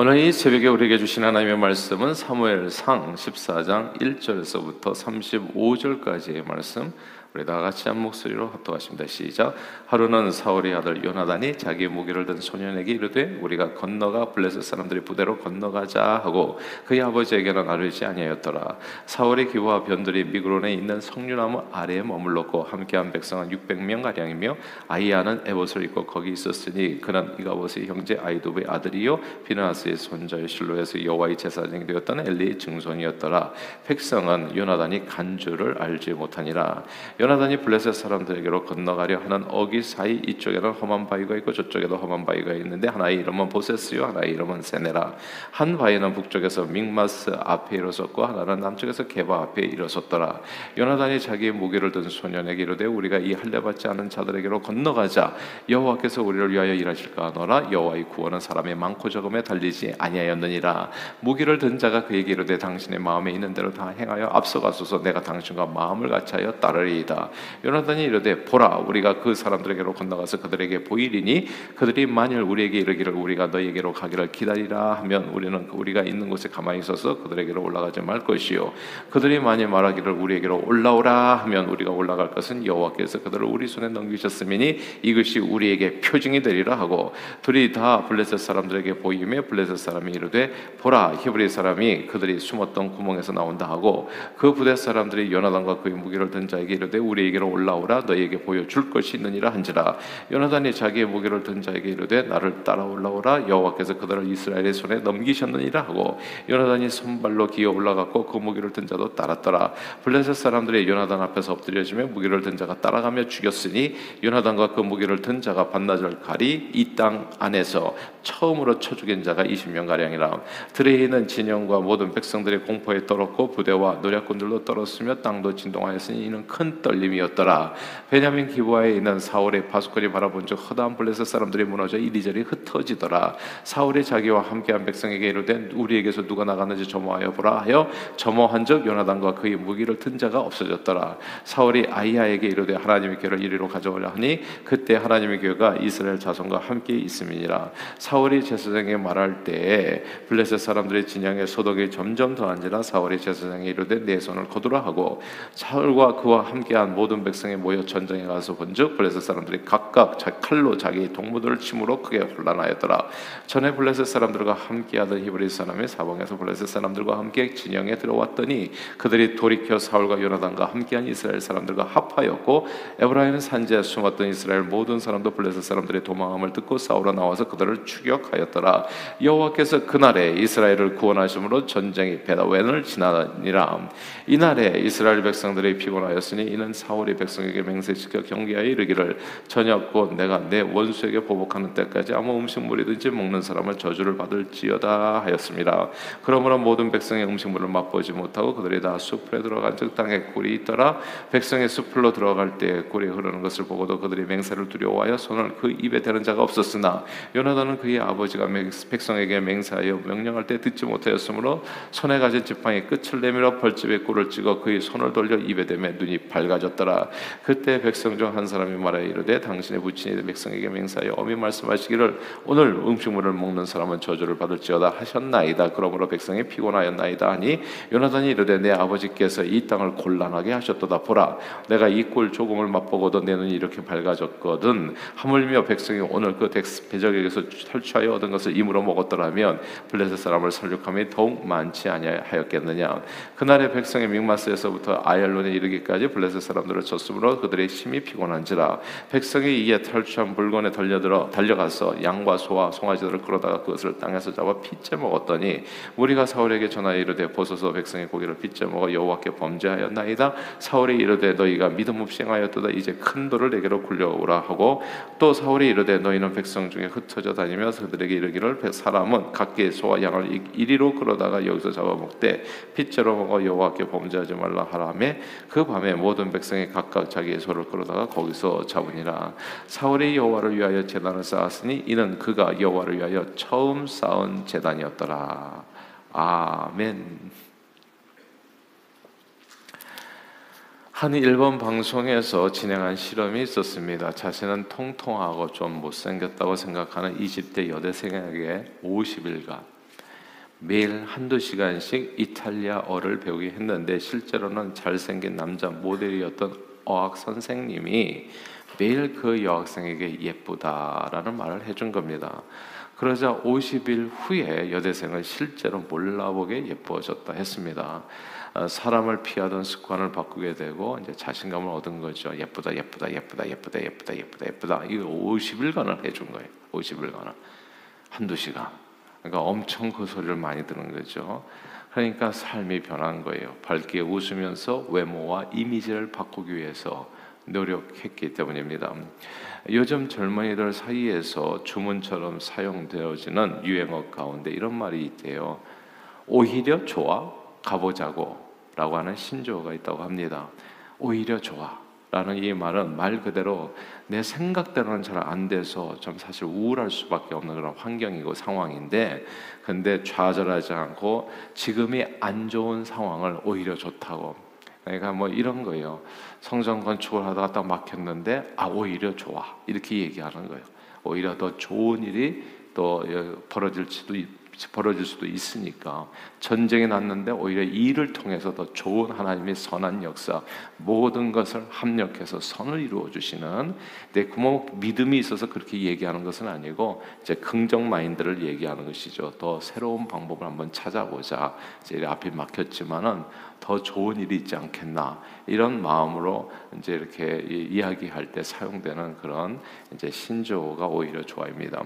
오늘 이 새벽에 우리에게 주신 하나님의 말씀은 사무엘상 14장 1절에서부터 35절까지의 말씀 우리 다 같이 한 목소리로 합독하십니다. 시작. 하루는 사울의 아들 요나단이 자기 무기를 든 소년에게 이르되 우리가 건너가 블레셋 사람들의 부대로 건너가자 하고 그의 아버지에게는 아뢰지 아니하였더라. 사울의 기부와 변들이 미그론에 있는 석류나무 아래에 머물렀고 함께한 백성은 600명 가량이며 아이야는 에봇을 입고 거기 있었으니 그는 이가봇의 형제 아이도의 아들이요 비나스의 손자의 실로에서 여호와의 제사장이 되었던 엘리의 증손이었더라. 백성은 요나단이 간주를 알지 못하니라. 요나단이 블레셋 사람들에게로 건너가려 하는 어기 사이 이쪽에는 험한 바위가 있고 저쪽에도 험한 바위가 있는데 하나의 이름은 보세스요 하나의 이름은 세네라. 한 바위는 북쪽에서 믹마스 앞에 일어섰고 하나는 남쪽에서 게바 앞에 일어섰더라. 요나단이 자기의 무기를 든 소년에게 이르되 우리가 이 할례받지 않은 자들에게로 건너가자. 여호와께서 우리를 위하여 일하실까 하노라. 여호와의 구원은 사람의 많고 적음에 달리지 아니하였느니라. 무기를 든 자가 그에게 이르되 당신의 마음에 있는 대로 다 행하여 앞서가소서. 내가 당신과 마음을 같이하여 따르리 이다 있다. 요나단이 이르되 보라 우리가 그 사람들에게로 건너가서 그들에게 보이리니 그들이 만일 우리에게 이르기를 우리가 너희에게로 가기를 기다리라 하면 우리는 우리가 있는 곳에 가만히 있어서 그들에게로 올라가지 말 것이요 그들이 만일 말하기를 우리에게로 올라오라 하면 우리가 올라갈 것은 여호와께서 그들을 우리 손에 넘기셨음이니 이것이 우리에게 표징이 되리라 하고 둘이 다 블레셋 사람들에게 보이며 블레셋 사람이 이르되 보라 히브리 사람이 그들이 숨었던 구멍에서 나온다 하고 그 부대 사람들이 요나단과 그의 무기를 든 자에게 이르되 이르되 우리에게로 올라오라. 너희에게 보여줄 것이 있느니라 한지라. 요나단이 자기의 무기를 든 자에게 이르되 나를 따라 올라오라. 여호와께서 그들을 이스라엘의 손에 넘기셨느니라 하고 요나단이 손발로 기어 올라갔고 그 무기를 든 자도 따랐더라. 블레셋 사람들이 요나단 앞에서 엎드려지며 무기를 든 자가 따라가며 죽였으니 요나단과 그 무기를 든 자가 반나절 가리 이 땅 안에서 처음으로 쳐 죽인 자가 20명 가량이라. 들에 있는 진영과 모든 백성들의 공포에 떨었고 부대와 노략군들도 떨었으며 땅도 진동하였으니 이는 큰 떨림이었더라. 베냐민 기부하에 있는 사울의 파수꾼이 바라본 즉 허다한 블레셋 사람들이 무너져 이리저리 흩어지더라. 사울이 자기와 함께한 백성에게 이르되 우리에게서 누가 나갔는지 점호하여 보라 하여 점호한 즉 요나단과 그의 무기를 든 자가 없어졌더라. 사울이 아이야에게 이르되 하나님의 교를 이리로 가져오려 하니 그때 하나님의 교가 이스라엘 자손과 함께 있음이니라. 사울이 제사장에 말할 때에 블레셋 사람들의 진영에 소독이 점점 더한지라 사울이 제사장에 이르되 내 손을 거두라 하고 사울과 그와 함께 함께한 모든 백성이 모여 전쟁에 가서 본즉 블레셋 사람들이 각각 칼로 자기 동무들을 침으로 크게 혼란하였더라. 전에 블레셋 사람들과 함께하던 히브리 사람이 사방에서 블레셋 사람들과 함께 진영에 들어왔더니 그들이 돌이켜 사울과 요나단과 함께한 이스라엘 사람들과 합하였고 에브라임 산지에 숨었던 이스라엘 모든 사람도 블레셋 사람들의 도망함을 듣고 싸우러 나와서 그들을 추격하였더라. 여호와께서 그날에 이스라엘을 구원하심으로 전쟁이 베다웬을 지나니라. 이날에 이스라엘 백성들이 피곤하였으니 이는 사울이 백성에게 맹세시켜 경계하여 이르기를 저녁 곧 내가 내 원수에게 보복하는 때까지 아무 음식물이든지 먹는 사람을 저주를 받을지어다 하였습니다. 그러므로 모든 백성의 음식물을 맛보지 못하고 그들이 다 숲에 들어간 즉 땅에 꿀이 있더라 백성의 숲으로 들어갈 때 꿀이 흐르는 것을 보고도 그들이 맹세를 두려워하여 손을 그 입에 대는 자가 없었으나 요나단은 그의 아버지가 백성에게 맹세하여 명령할 때 듣지 못하였으므로 손에 가진 지팡이 끝을 내밀어 벌집에 꿀을 찍어 그의 손을 돌려 입에 대매 눈이 밝밝 아졌더라. 그때 백성 중 한 사람이 말하여 이르되 당신의 부친이 백성에게 맹세하여 어미 말씀하시기를 오늘 음식물을 먹는 사람은 저주를 받을지어다 하셨나이다. 그러므로 백성이 피곤하였나이다 하니 요나단이 이르되 내 아버지께서 이 땅을 곤란하게 하셨도다 보라 내가 이꼴 조금을 맛보고도 내 눈이 이렇게 밝아졌거든 하물며 백성이 오늘 그 배적에게서 탈취하여 얻은 것을 임으로 먹었더라면 블레셋 사람을 살육함이 더욱 많지 아니하였겠느냐 그날의 백성의 믹마스에서부터 아얄론에 이르기까지 블레셋 사람들을 쳤으므로 그들의 심히 피곤한지라 백성이 이에 탈취한 물건에 달려들어 달려가서 양과 소와 송아지들을 끌어다가 그것을 땅에서 잡아 핏째 먹었더니 우리가 사울에게 전하여 이르되 보소서 백성의 고기를 핏째 먹어 여호와께 범죄하였나이다. 사울이 이르되 너희가 믿음 없이 행하였도다. 이제 큰 돌을 내게로 굴려오라 하고 또 사울이 이르되 너희는 백성 중에 흩어져 다니면서 그들에게 이르기를 사람은 각기 소와 양을 이리로 끌어다가 여기서 잡아먹되 핏째로 먹어 여호와께 범죄하지 말라 하라매 그 밤에 모든 백성이 각각 자기의 소를 끌어다가 거기서 잡으니라 사울이 여호와를 위하여 제단을 쌓았으니 이는 그가 여호와를 위하여 처음 쌓은 제단이었더라 아멘. 한 일본 방송에서 진행한 실험이 있었습니다. 자신은 통통하고 좀 못생겼다고 생각하는 20대 여대생에게 50일간 매일 한두 시간씩 이탈리아어를 배우게 했는데 실제로는 잘생긴 남자 모델이었던 어학 선생님이 매일 그 여학생에게 예쁘다라는 말을 해준 겁니다. 그러자 50일 후에 여대생은 실제로 몰라보게 예뻐졌다 했습니다. 어, 사람을 피하던 습관을 바꾸게 되고 이제 자신감을 얻은 거죠. 예쁘다, 예쁘다, 예쁘다, 예쁘다, 예쁘다, 예쁘다, 예쁘다. 이거 50일간을 해준 거예요. 50일간을 한두 시간. 그러니까 엄청 그 소리를 많이 들은 거죠. 그러니까 삶이 변한 거예요. 밝게 웃으면서 외모와 이미지를 바꾸기 위해서 노력했기 때문입니다. 요즘 젊은이들 사이에서 주문처럼 사용되어지는 유행어 가운데 이런 말이 있대요. 오히려 좋아 가보자고 라고 하는 신조어가 있다고 합니다. 오히려 좋아. 라는 이 말은 말 그대로 내 생각대로는 잘 안 돼서 좀 사실 우울할 수밖에 없는 그런 환경이고 상황인데 근데 좌절하지 않고 지금이 안 좋은 상황을 오히려 좋다고. 그러니까 뭐 이런 거예요. 성전 건축을 하다가 딱 막혔는데 아 오히려 좋아. 이렇게 얘기하는 거예요. 오히려 더 좋은 일이 또 벌어질 수도 벌어질 수도 있으니까 전쟁이 났는데 오히려 이를 통해서 더 좋은 하나님의 선한 역사 모든 것을 합력해서 선을 이루어 주시는 내 구멍 믿음이 있어서 그렇게 얘기하는 것은 아니고 이제 긍정 마인드를 얘기하는 것이죠. 더 새로운 방법을 한번 찾아보자. 이제 앞이 막혔지만은 더 좋은 일이 있지 않겠나 이런 마음으로 이제 이렇게 이야기할 때 사용되는 그런 이제 신조어가 오히려 좋아입니다.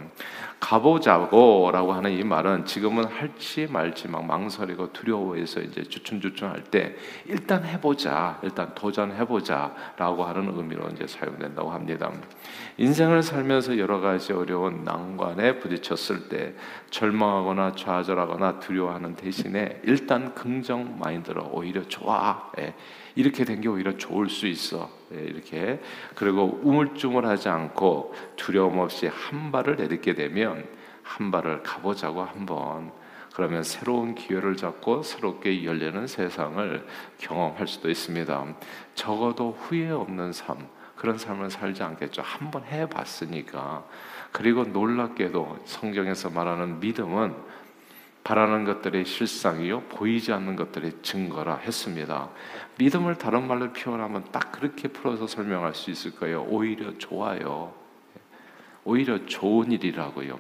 가보자고라고 하는 이 말은 지금은 할지 말지 막 망설이고 두려워해서 이제 주춤주춤할 때 일단 해보자, 일단 도전해보자라고 하는 의미로 이제 사용된다고 합니다. 인생을 살면서 여러 가지 어려운 난관에 부딪혔을 때 절망하거나 좌절하거나 두려워하는 대신에 일단 긍정 마인드로 오히려 좋아. 예. 이렇게 된 게 오히려 좋을 수 있어. 예, 이렇게 그리고 우물쭈물하지 않고 두려움 없이 한 발을 내딛게 되면 한 발을 가보자고 한번 그러면 새로운 기회를 잡고 새롭게 열리는 세상을 경험할 수도 있습니다. 적어도 후회 없는 삶 그런 삶을 살지 않겠죠. 한번 해봤으니까 그리고 놀랍게도 성경에서 말하는 믿음은 바라는 것들의 실상이요 보이지 않는 것들의 증거라 했습니다. 믿음을 다른 말로 표현하면 딱 그렇게 풀어서 설명할 수 있을 거예요. 오히려 좋아요. 오히려 좋은 일이라고요.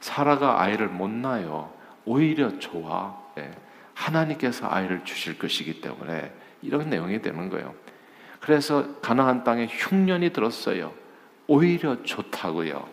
사라가 아이를 못 낳아요. 오히려 좋아. 예. 하나님께서 아이를 주실 것이기 때문에 이런 내용이 되는 거예요. 그래서 가나안 땅에 흉년이 들었어요. 오히려 좋다고요.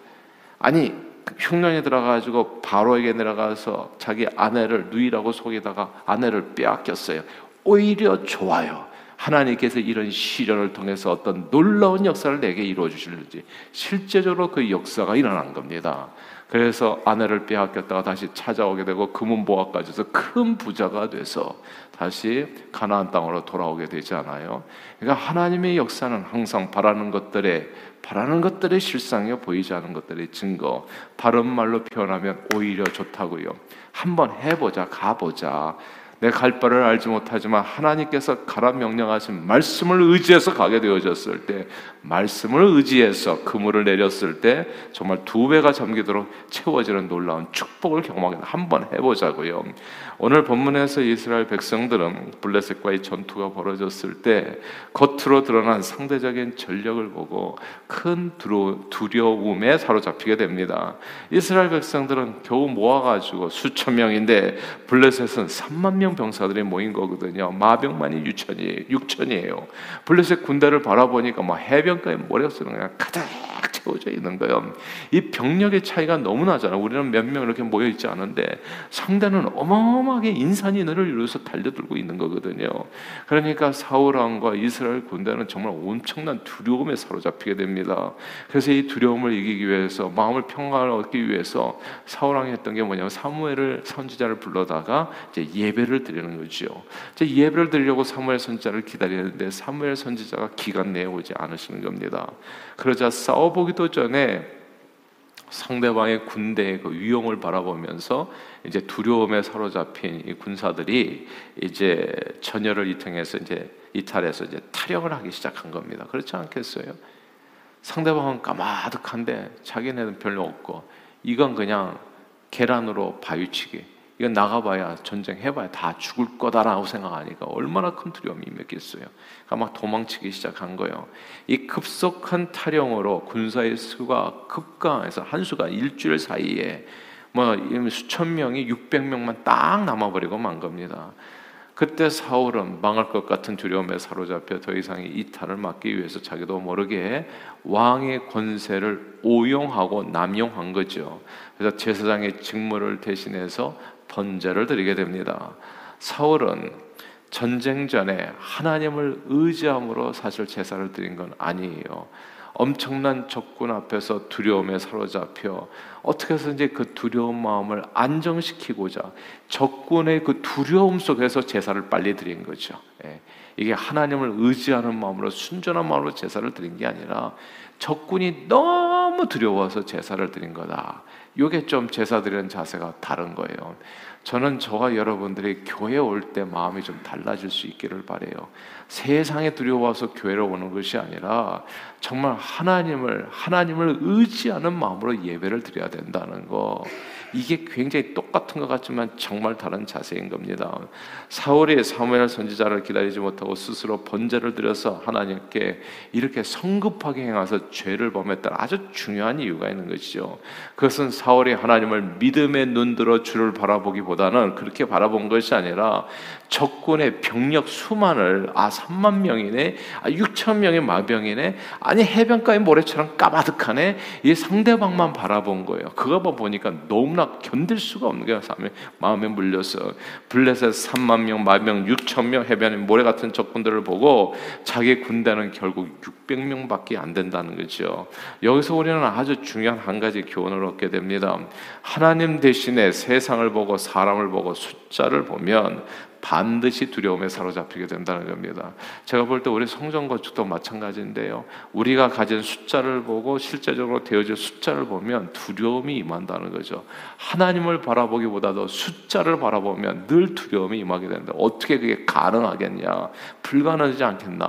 아니 흉년이 들어가지고 바로에게 내려가서 자기 아내를 누이라고 속에다가 아내를 빼앗겼어요. 오히려 좋아요. 하나님께서 이런 시련을 통해서 어떤 놀라운 역사를 내게 이루어 주실는지 실제적으로 그 역사가 일어난 겁니다. 그래서 아내를 빼앗겼다가 다시 찾아오게 되고 금은 보화까지 해서 큰 부자가 돼서 다시 가나안 땅으로 돌아오게 되지 않아요. 그러니까 하나님의 역사는 항상 바라는 것들에 바라는 것들의 실상이 보이지 않는 것들의 증거. 바른 말로 표현하면 오히려 좋다고요. 한번 해보자, 가보자. 내 갈 바를 알지 못하지만 하나님께서 가라 명령하신 말씀을 의지해서 가게 되어졌을 때 말씀을 의지해서 그물을 내렸을 때 정말 두 배가 잠기도록 채워지는 놀라운 축복을 경험하게 한번 해보자고요. 오늘 본문에서 이스라엘 백성들은 블레셋과의 전투가 벌어졌을 때 겉으로 드러난 상대적인 전력을 보고 큰 두려움에 사로잡히게 됩니다. 이스라엘 백성들은 겨우 모아가지고 수천 명인데 블레셋은 3만 명 병사들이 모인 거거든요. 마병만이 6천이 6천이에요. 블레셋 군대를 바라보니까 뭐해 변가에 모래 쓰는 그냥 가득 채워져 있는 거예요. 이 병력의 차이가 너무 나잖아. 우리는 몇 명 이렇게 모여 있지 않은데 상대는 어마어마하게 인산인해를 이루어서 달려들고 있는 거거든요. 그러니까 사울 왕과 이스라엘 군대는 정말 엄청난 두려움에 사로잡히게 됩니다. 그래서 이 두려움을 이기기 위해서 마음을 평안을 얻기 위해서 사울 왕이 했던 게 뭐냐면 사무엘을 선지자를 불러다가 이제 예배를 드리는 거죠. 이제 예배를 드리려고 사무엘 선지자를 기다리는데 사무엘 선지자가 기간 내에 오지 않으시는 겁니다. 그러자 싸워보기도 전에 상대방의 군대의 그 위용을 바라보면서 이제 두려움에 사로잡힌 이 군사들이 이제 전열을 이통해서 이제 이탈해서 이제 타령을 하기 시작한 겁니다. 그렇지 않겠어요? 상대방은 까마득한데 자기네는 별로 없고 이건 그냥 계란으로 바위치기 이건 나가봐야 전쟁 해봐야 다 죽을 거다라고 생각하니까 얼마나 큰 두려움이 임했겠어요. 그러니까 막 도망치기 시작한 거예요. 이 급속한 타령으로 군사의 수가 급강해서 한 수가 일주일 사이에 뭐 수천 명이 600명만 딱 남아버리고 만 겁니다. 그때 사울은 망할 것 같은 두려움에 사로잡혀 더 이상의 이탈을 막기 위해서 자기도 모르게 왕의 권세를 오용하고 남용한 거죠. 그래서 제사장의 직무를 대신해서 번제를 드리게 됩니다. 사울은 전쟁 전에 하나님을 의지함으로 사실 제사를 드린 건 아니에요. 엄청난 적군 앞에서 두려움에 사로잡혀 어떻게 해서든지 그 두려운 마음을 안정시키고자 적군의 그 두려움 속에서 제사를 빨리 드린 거죠. 예. 이게 하나님을 의지하는 마음으로 순전한 마음으로 제사를 드린 게 아니라 적군이 너무 두려워서 제사를 드린 거다. 이게 좀 제사 드리는 자세가 다른 거예요. 저는 저와 여러분들이 교회 올 때 마음이 좀 달라질 수 있기를 바래요. 세상에 두려워서 교회로 오는 것이 아니라 정말 하나님을 하나님을 의지하는 마음으로 예배를 드려야 된다는 거. 이게 굉장히 똑같은 것 같지만 정말 다른 자세인 겁니다. 사울이 사무엘 선지자를 기다리지 못하고 스스로 번제를 드려서 하나님께 이렇게 성급하게 행해서 죄를 범했다는 아주 중요한 이유가 있는 것이죠. 그것은 사울이 하나님을 믿음의 눈 들어 주를 바라보기보다는 그렇게 바라본 것이 아니라 적군의 병력 수만을 아 3만 명이네, 아 6천 명의 마병이네, 아니 해변가의 모래처럼 까마득하네. 이 상대방만 바라본 거예요. 그거 보니까 너무나 견딜 수가 없는 거예요. 마음에 물려서 블레셋 3만 명, 마병 6천 명 해변의 모래 같은 적군들을 보고 자기 군대는 결국 600명밖에 안 된다는 거죠. 여기서 우리는 아주 중요한 한 가지 교훈을 얻게 됩니다. 하나님 대신에 세상을 보고 사람을 보고 숫자를 보면 반드시 두려움에 사로잡히게 된다는 겁니다. 제가 볼 때 우리 성전 건축도 마찬가지인데요. 우리가 가진 숫자를 보고 실제적으로 되어질 숫자를 보면 두려움이 임한다는 거죠. 하나님을 바라보기보다도 숫자를 바라보면 늘 두려움이 임하게 된다. 어떻게 그게 가능하겠냐? 불가능하지 않겠나?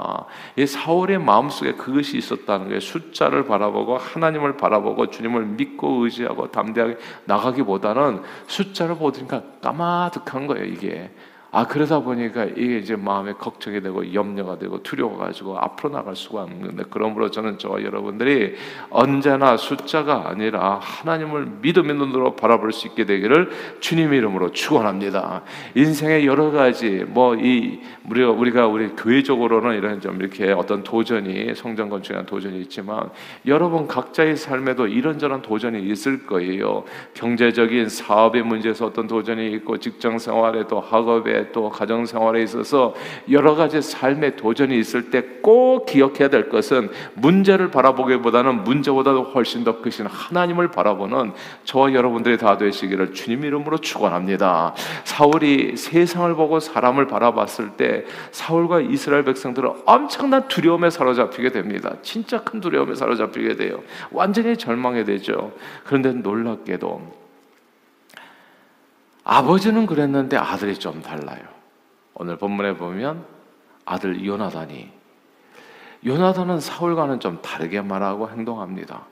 이 사울의 마음속에 그것이 있었다는 거예요. 숫자를 바라보고 하나님을 바라보고 주님을 믿고 의지하고 담대하게 나가기보다는 숫자를 보니까 까마득한 거예요, 이게. 아 그러다 보니까 이게 이제 마음에 걱정이 되고 염려가 되고 두려워 가지고 앞으로 나갈 수가 없는데 그러므로 저는 저와 여러분들이 언제나 숫자가 아니라 하나님을 믿음의 눈으로 바라볼 수 있게 되기를 주님 이름으로 축원합니다. 인생의 여러 가지 뭐 이 우리가 우리가 우리 교회적으로는 이런 좀 이렇게 어떤 도전이 성전 건축에 도전이 있지만 여러분 각자의 삶에도 이런저런 도전이 있을 거예요. 경제적인 사업의 문제에서 어떤 도전이 있고 직장 생활에 또 학업에 또 가정 생활에 있어서 여러 가지 삶의 도전이 있을 때 꼭 기억해야 될 것은 문제를 바라보기보다는 문제보다도 훨씬 더 크신 하나님을 바라보는 저와 여러분들이 다 되시기를 주님 이름으로 축원합니다. 사울이 세상을 보고 사람을 바라봤을 때 사울과 이스라엘 백성들은 엄청난 두려움에 사로잡히게 됩니다. 진짜 큰 두려움에 사로잡히게 돼요. 완전히 절망해 되죠. 그런데 놀랍게도 아버지는 그랬는데 아들이 좀 달라요. 오늘 본문에 보면 아들 요나단이 요나단은 사울과는 좀 다르게 말하고 행동합니다.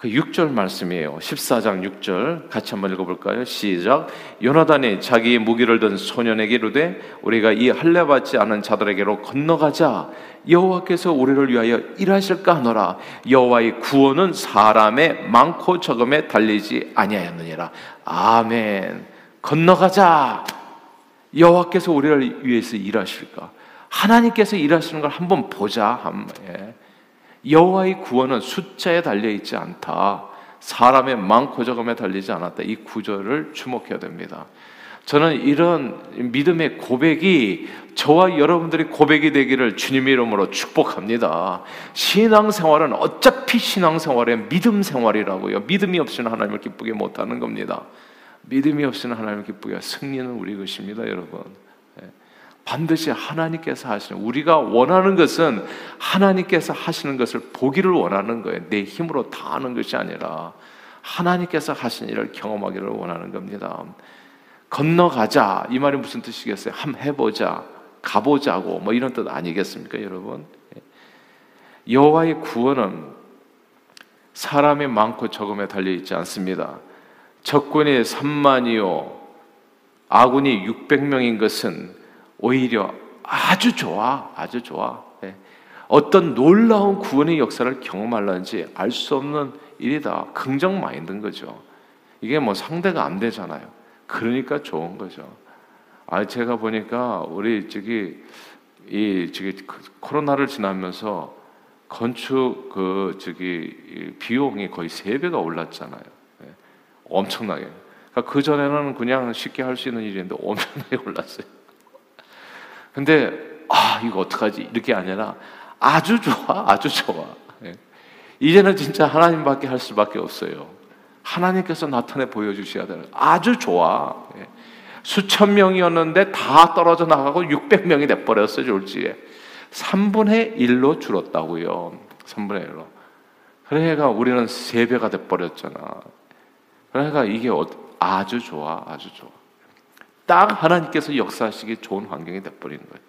그 6절 말씀이에요. 14장 6절 같이 한번 읽어볼까요? 시작. 요나단이 자기 무기를 든 소년에게 이르되 우리가 이 할례 받지 않은 자들에게로 건너가자. 여호와께서 우리를 위하여 일하실까 하노라. 여호와의 구원은 사람의 많고 적음에 달리지 아니하였느니라. 아멘. 건너가자. 여호와께서 우리를 위해서 일하실까? 하나님께서 일하시는 걸 한번 보자. 한 예. 여호와의 구원은 숫자에 달려 있지 않다. 사람의 많고 적음에 달리지 않았다. 이 구절을 주목해야 됩니다. 저는 이런 믿음의 고백이 저와 여러분들이 고백이 되기를 주님의 이름으로 축복합니다. 신앙생활은 어차피 신앙생활의 믿음 생활이라고요. 믿음이 없이는 하나님을 기쁘게 못하는 겁니다. 믿음이 없이는 하나님을 기쁘게 승리는 우리 것입니다, 여러분. 반드시 하나님께서 하시는 우리가 원하는 것은 하나님께서 하시는 것을 보기를 원하는 거예요. 내 힘으로 다 하는 것이 아니라 하나님께서 하신 일을 경험하기를 원하는 겁니다. 건너가자 이 말이 무슨 뜻이겠어요? 한번 해보자, 가보자고 뭐 이런 뜻 아니겠습니까, 여러분? 여호와의 구원은 사람이 많고 적음에 달려 있지 않습니다. 적군이 3만이요, 아군이 600명인 것은 오히려 아주 좋아, 아주 좋아. 예. 어떤 놀라운 구원의 역사를 경험할런지 알 수 없는 일이다. 긍정 마인드인 거죠. 이게 뭐 상대가 안 되잖아요. 그러니까 좋은 거죠. 아, 제가 보니까 우리 저기 이 저기 코로나를 지나면서 건축 그 저기 비용이 거의 세 배가 올랐잖아요. 네. 엄청나게. 그러니까 그 전에는 그냥 쉽게 할 수 있는 일인데 엄청나게 올랐어요. 근데 아 이거 어떡하지 이렇게 아니라 아주 좋아, 아주 좋아. 네. 이제는 진짜 하나님밖에 할 수밖에 없어요. 하나님께서 나타내 보여주셔야 돼요. 아주 좋아. 네. 수천 명이었는데 다 떨어져 나가고 600명이 돼버렸어요, 졸지에. 3분의 1로 줄었다고요. 3분의 1로. 그러니까 우리는 3배가 돼버렸잖아. 그러니까 이게 어, 아주 좋아, 아주 좋아. 딱 하나님께서 역사하시기 좋은 환경이 돼버린 거예요.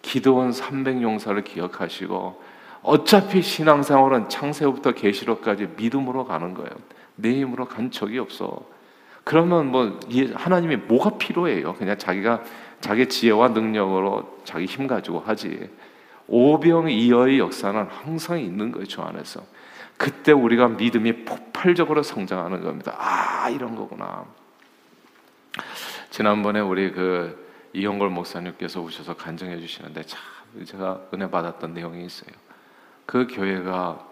기도원 300용사를 기억하시고 어차피 신앙생활은 창세부터 계시록까지 믿음으로 가는 거예요. 내 힘으로 간 적이 없어. 그러면 뭐 하나님이 뭐가 필요해요? 그냥 자기가 자기 지혜와 능력으로 자기 힘 가지고 하지. 오병이어의 역사는 항상 있는 거예요, 저 안에서. 그때 우리가 믿음이 폭발적으로 성장하는 겁니다. 아, 이런 거구나. 지난번에 우리 그 이영걸 목사님께서 오셔서 간증해 주시는데 참 제가 은혜 받았던 내용이 있어요. 그 교회가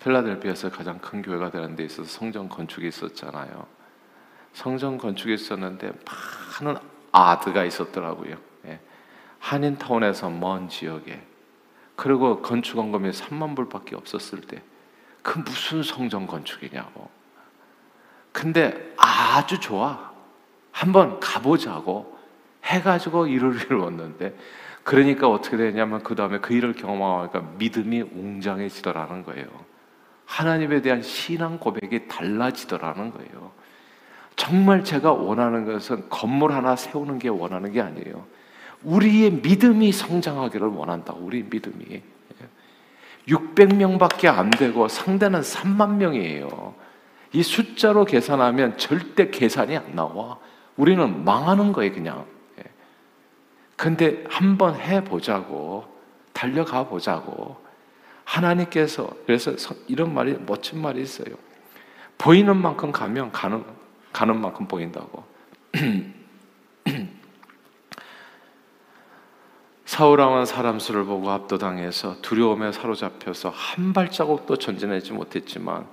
필라델피아에서 가장 큰 교회가 되는 데 있어서 성전 건축이 있었잖아요. 성전 건축이 있었는데 많은 아드가 있었더라고요. 예. 한인타운에서 먼 지역에 그리고 건축 원금이 3만 불밖에 없었을 때 그 무슨 성전 건축이냐고. 근데 아주 좋아. 한번 가보자고 해가지고 일을 이루었는데 그러니까 어떻게 되냐면 그 다음에 그 일을 경험하니까 믿음이 웅장해지더라는 거예요. 하나님에 대한 신앙 고백이 달라지더라는 거예요. 정말 제가 원하는 것은 건물 하나 세우는 게 원하는 게 아니에요. 우리의 믿음이 성장하기를 원한다. 우리 믿음이. 600명밖에 안 되고 상대는 3만 명이에요. 이 숫자로 계산하면 절대 계산이 안 나와. 우리는 망하는 거예요, 그냥. 근데 한번 해 보자고. 달려가 보자고. 하나님께서 그래서 이런 말이 멋진 말이 있어요. 보이는 만큼 가면 가는 가는 만큼 보인다고. 사울왕은 사람 수를 보고 압도당해서 두려움에 사로잡혀서 한 발자국도 전진하지 못했지만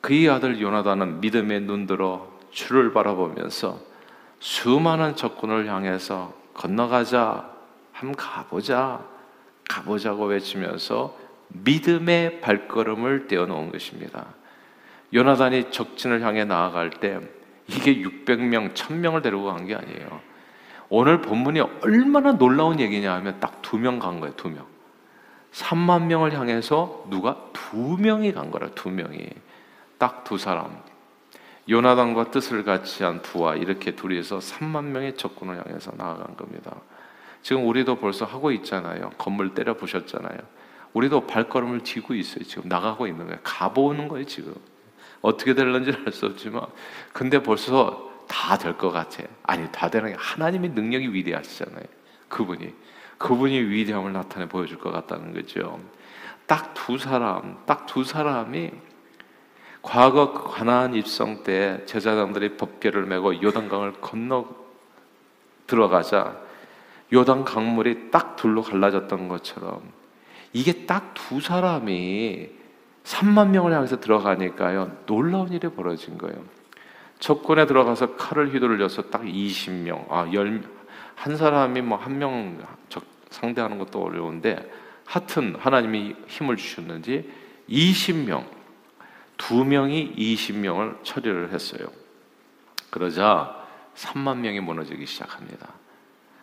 그의 아들 요나단은 믿음에 눈들어 주를 바라보면서 수많은 적군을 향해서 건너가자, 함 가보자, 가보자고 외치면서 믿음의 발걸음을 떼어놓은 것입니다. 요나단이 적진을 향해 나아갈 때 이게 600명, 1000명을 데리고 간 게 아니에요. 오늘 본문이 얼마나 놀라운 얘기냐 하면 딱 두 명 간 거예요, 두 명. 3만 명을 향해서 누가 두 명이 간 거라, 두 명이. 딱 두 사람. 요나단과 뜻을 같이 한 부하 이렇게 둘이서 3만 명의 적군을 향해서 나아간 겁니다. 지금 우리도 벌써 하고 있잖아요. 건물 때려 부셨잖아요. 우리도 발걸음을 쥐고 있어요. 지금 나가고 있는 거예요. 가보는 거예요, 지금. 어떻게 될는지는 알 수 없지만 근데 벌써 다 될 것 같아. 아니 다 되는 게 하나님의 능력이 위대하시잖아요. 그분이 그분이 위대함을 나타내 보여줄 것 같다는 거죠. 딱 두 사람, 딱 두 사람이 과거 가나안 입성 때 제사장들이 법궤를 메고 요단강을 건너 들어가자 요단 강물이 딱 둘로 갈라졌던 것처럼 이게 딱 두 사람이 3만 명을 향해서 들어가니까요. 놀라운 일이 벌어진 거예요. 적군에 들어가서 칼을 휘두르려서 딱 20명, 아, 열, 한 사람이 뭐 한 명 상대하는 것도 어려운데 하여튼 하나님이 힘을 주셨는지 20명, 두 명이 20명을 처리를 했어요. 그러자 3만 명이 무너지기 시작합니다.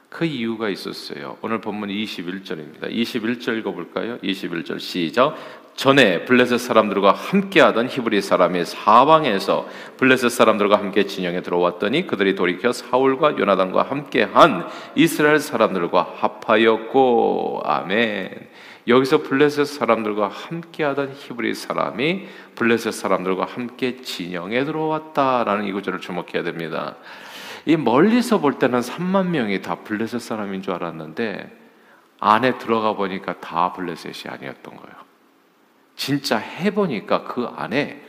그 이유가 있었어요. 오늘 본문 21절입니다. 21절 읽어볼까요? 21절 시작. 전에 블레셋 사람들과 함께하던 히브리 사람이 사방에서 블레셋 사람들과 함께 진영에 들어왔더니 그들이 돌이켜 사울과 요나단과 함께한 이스라엘 사람들과 합하였고 아멘. 여기서 블레셋 사람들과 함께하던 히브리 사람이 블레셋 사람들과 함께 진영에 들어왔다라는 이 구절을 주목해야 됩니다. 이 멀리서 볼 때는 3만 명이 다 블레셋 사람인 줄 알았는데 안에 들어가 보니까 다 블레셋이 아니었던 거예요. 진짜 해보니까 그 안에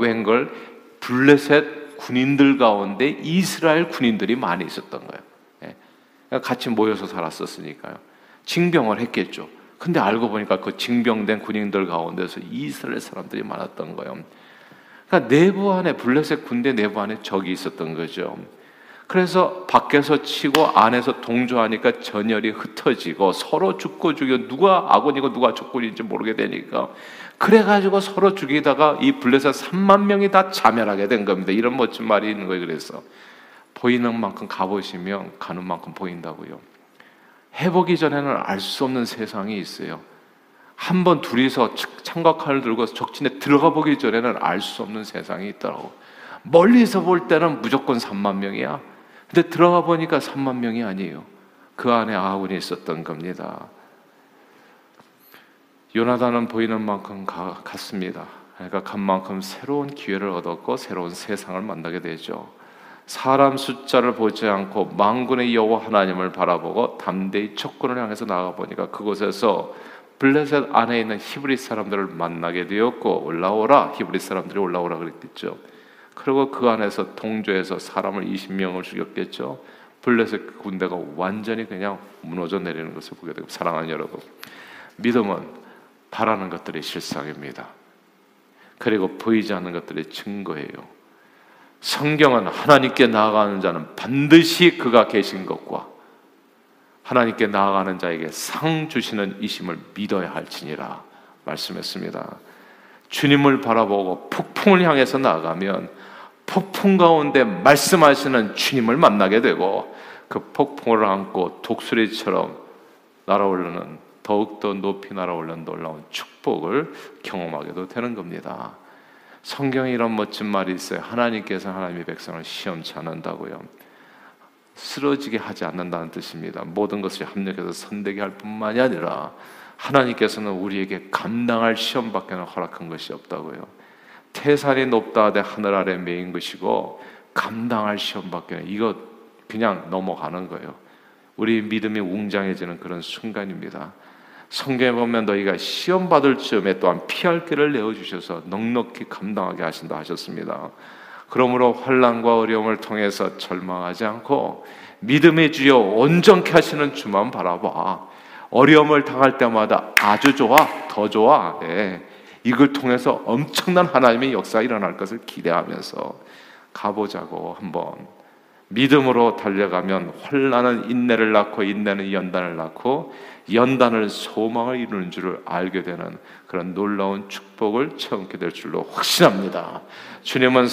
웬걸 블레셋 군인들 가운데 이스라엘 군인들이 많이 있었던 거예요. 예. 같이 모여서 살았었으니까요. 징병을 했겠죠. 근데 알고 보니까 그 징병된 군인들 가운데서 이스라엘 사람들이 많았던 거예요. 그러니까 내부 안에 블레셋 군대 내부 안에 적이 있었던 거죠. 그래서 밖에서 치고 안에서 동조하니까 전열이 흩어지고 서로 죽고 죽여 누가 아군이고 누가 적군인지 모르게 되니까 그래가지고 서로 죽이다가 이 블레셋 3만 명이 다 자멸하게 된 겁니다. 이런 멋진 말이 있는 거예요. 그래서 보이는 만큼 가보시면 가는 만큼 보인다고요. 해보기 전에는 알 수 없는 세상이 있어요. 한 번 둘이서 창각칼을 들고 적진에 들어가 보기 전에는 알 수 없는 세상이 있더라고. 멀리서 볼 때는 무조건 3만 명이야. 근데 들어가 보니까 3만 명이 아니에요. 그 안에 아군이 있었던 겁니다. 요나단은 보이는 만큼 가, 갔습니다. 그러니까 간 만큼 새로운 기회를 얻었고 새로운 세상을 만나게 되죠. 사람 숫자를 보지 않고 망군의 여호와 하나님을 바라보고 담대히 척군을 향해서 나가 보니까 그곳에서 블레셋 안에 있는 히브리 사람들을 만나게 되었고 올라오라 히브리 사람들이 올라오라 그랬겠죠. 그리고 그 안에서 동조해서 사람을 20명을 죽였겠죠. 블레셋 군대가 완전히 그냥 무너져 내리는 것을 보게 되고 사랑하는 여러분, 믿음은 바라는 것들의 실상입니다. 그리고 보이지 않는 것들의 증거예요. 성경은 하나님께 나아가는 자는 반드시 그가 계신 것과 하나님께 나아가는 자에게 상 주시는 이심을 믿어야 할지니라 말씀했습니다. 주님을 바라보고 폭풍을 향해서 나아가면 폭풍 가운데 말씀하시는 주님을 만나게 되고 그 폭풍을 안고 독수리처럼 날아오르는 더욱더 높이 날아오르는 놀라운 축복을 경험하게도 되는 겁니다. 성경에 이런 멋진 말이 있어요. 하나님께서 하나님의 백성을 시험치 않는다고요. 쓰러지게 하지 않는다는 뜻입니다. 모든 것을 합력해서 선되게 할 뿐만이 아니라 하나님께서는 우리에게 감당할 시험밖에는 허락한 것이 없다고요. 태산이 높다 하되 하늘 아래 메인 것이고 감당할 시험밖에 이거 그냥 넘어가는 거예요. 우리 믿음이 웅장해지는 그런 순간입니다. 성경에 보면 너희가 시험 받을 즈음에 또한 피할 길을 내어 주셔서 넉넉히 감당하게 하신다 하셨습니다. 그러므로 환란과 어려움을 통해서 절망하지 않고 믿음의 주여 온전케 하시는 주만 바라봐. 어려움을 당할 때마다 아주 좋아, 더 좋아. 네. 이걸 통해서 엄청난 하나님의 역사가 일어날 것을 기대하면서 가보자고 한번 믿음으로 달려가면 환란은 인내를 낳고 인내는 연단을 낳고 연단을 소망을 이루는 줄을 알게 되는 그런 놀라운 축복을 체험하게 될 줄로 확신합니다. 주님은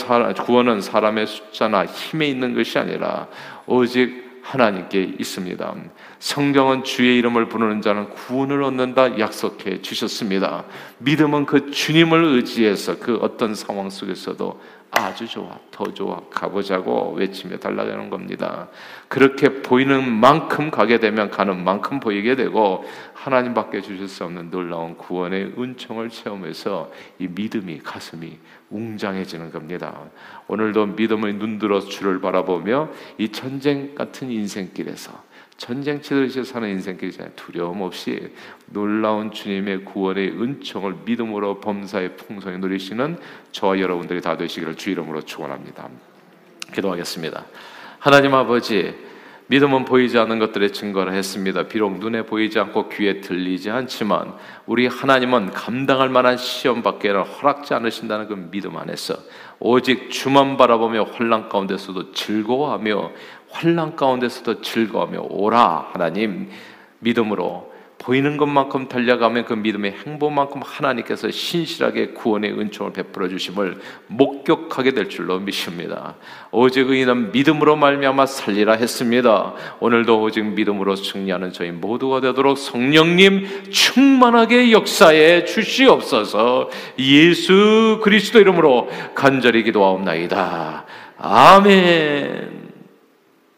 구원은 사람의 숫자나 힘에 있는 것이 아니라 오직 하나님께 있습니다. 성경은 주의 이름을 부르는 자는 구원을 얻는다 약속해 주셨습니다. 믿음은 그 주님을 의지해서 그 어떤 상황 속에서도 아주 좋아, 더 좋아, 가보자고 외치며 달라가는 겁니다. 그렇게 보이는 만큼 가게 되면 가는 만큼 보이게 되고 하나님밖에 주실 수 없는 놀라운 구원의 은총을 체험해서 이 믿음이 가슴이 웅장해지는 겁니다. 오늘도 믿음의 눈들어 주를 바라보며 이 전쟁 같은 인생길에서 전쟁 치듯이 사는 인생길이잖아요. 두려움 없이 놀라운 주님의 구원의 은총을 믿음으로 범사의 풍성히 누리시는 저와 여러분들이 다 되시기를 주 이름으로 축원합니다. 기도하겠습니다. 하나님 아버지 믿음은 보이지 않는 것들의 증거를 했습니다. 비록 눈에 보이지 않고 귀에 들리지 않지만 우리 하나님은 감당할 만한 시험 밖에는 허락지 않으신다는 그 믿음 안에서 오직 주만 바라보며 환란 가운데서도 즐거워하며 환란 가운데서도 즐거워하며 오라 하나님 믿음으로 보이는 것만큼 달려가면 그 믿음의 행보만큼 하나님께서 신실하게 구원의 은총을 베풀어 주심을 목격하게 될 줄로 믿습니다. 오직 의인은 믿음으로 말미암아 살리라 했습니다. 오늘도 오직 믿음으로 승리하는 저희 모두가 되도록 성령님 충만하게 역사에 주시옵소서. 예수 그리스도 이름으로 간절히 기도하옵나이다. 아멘.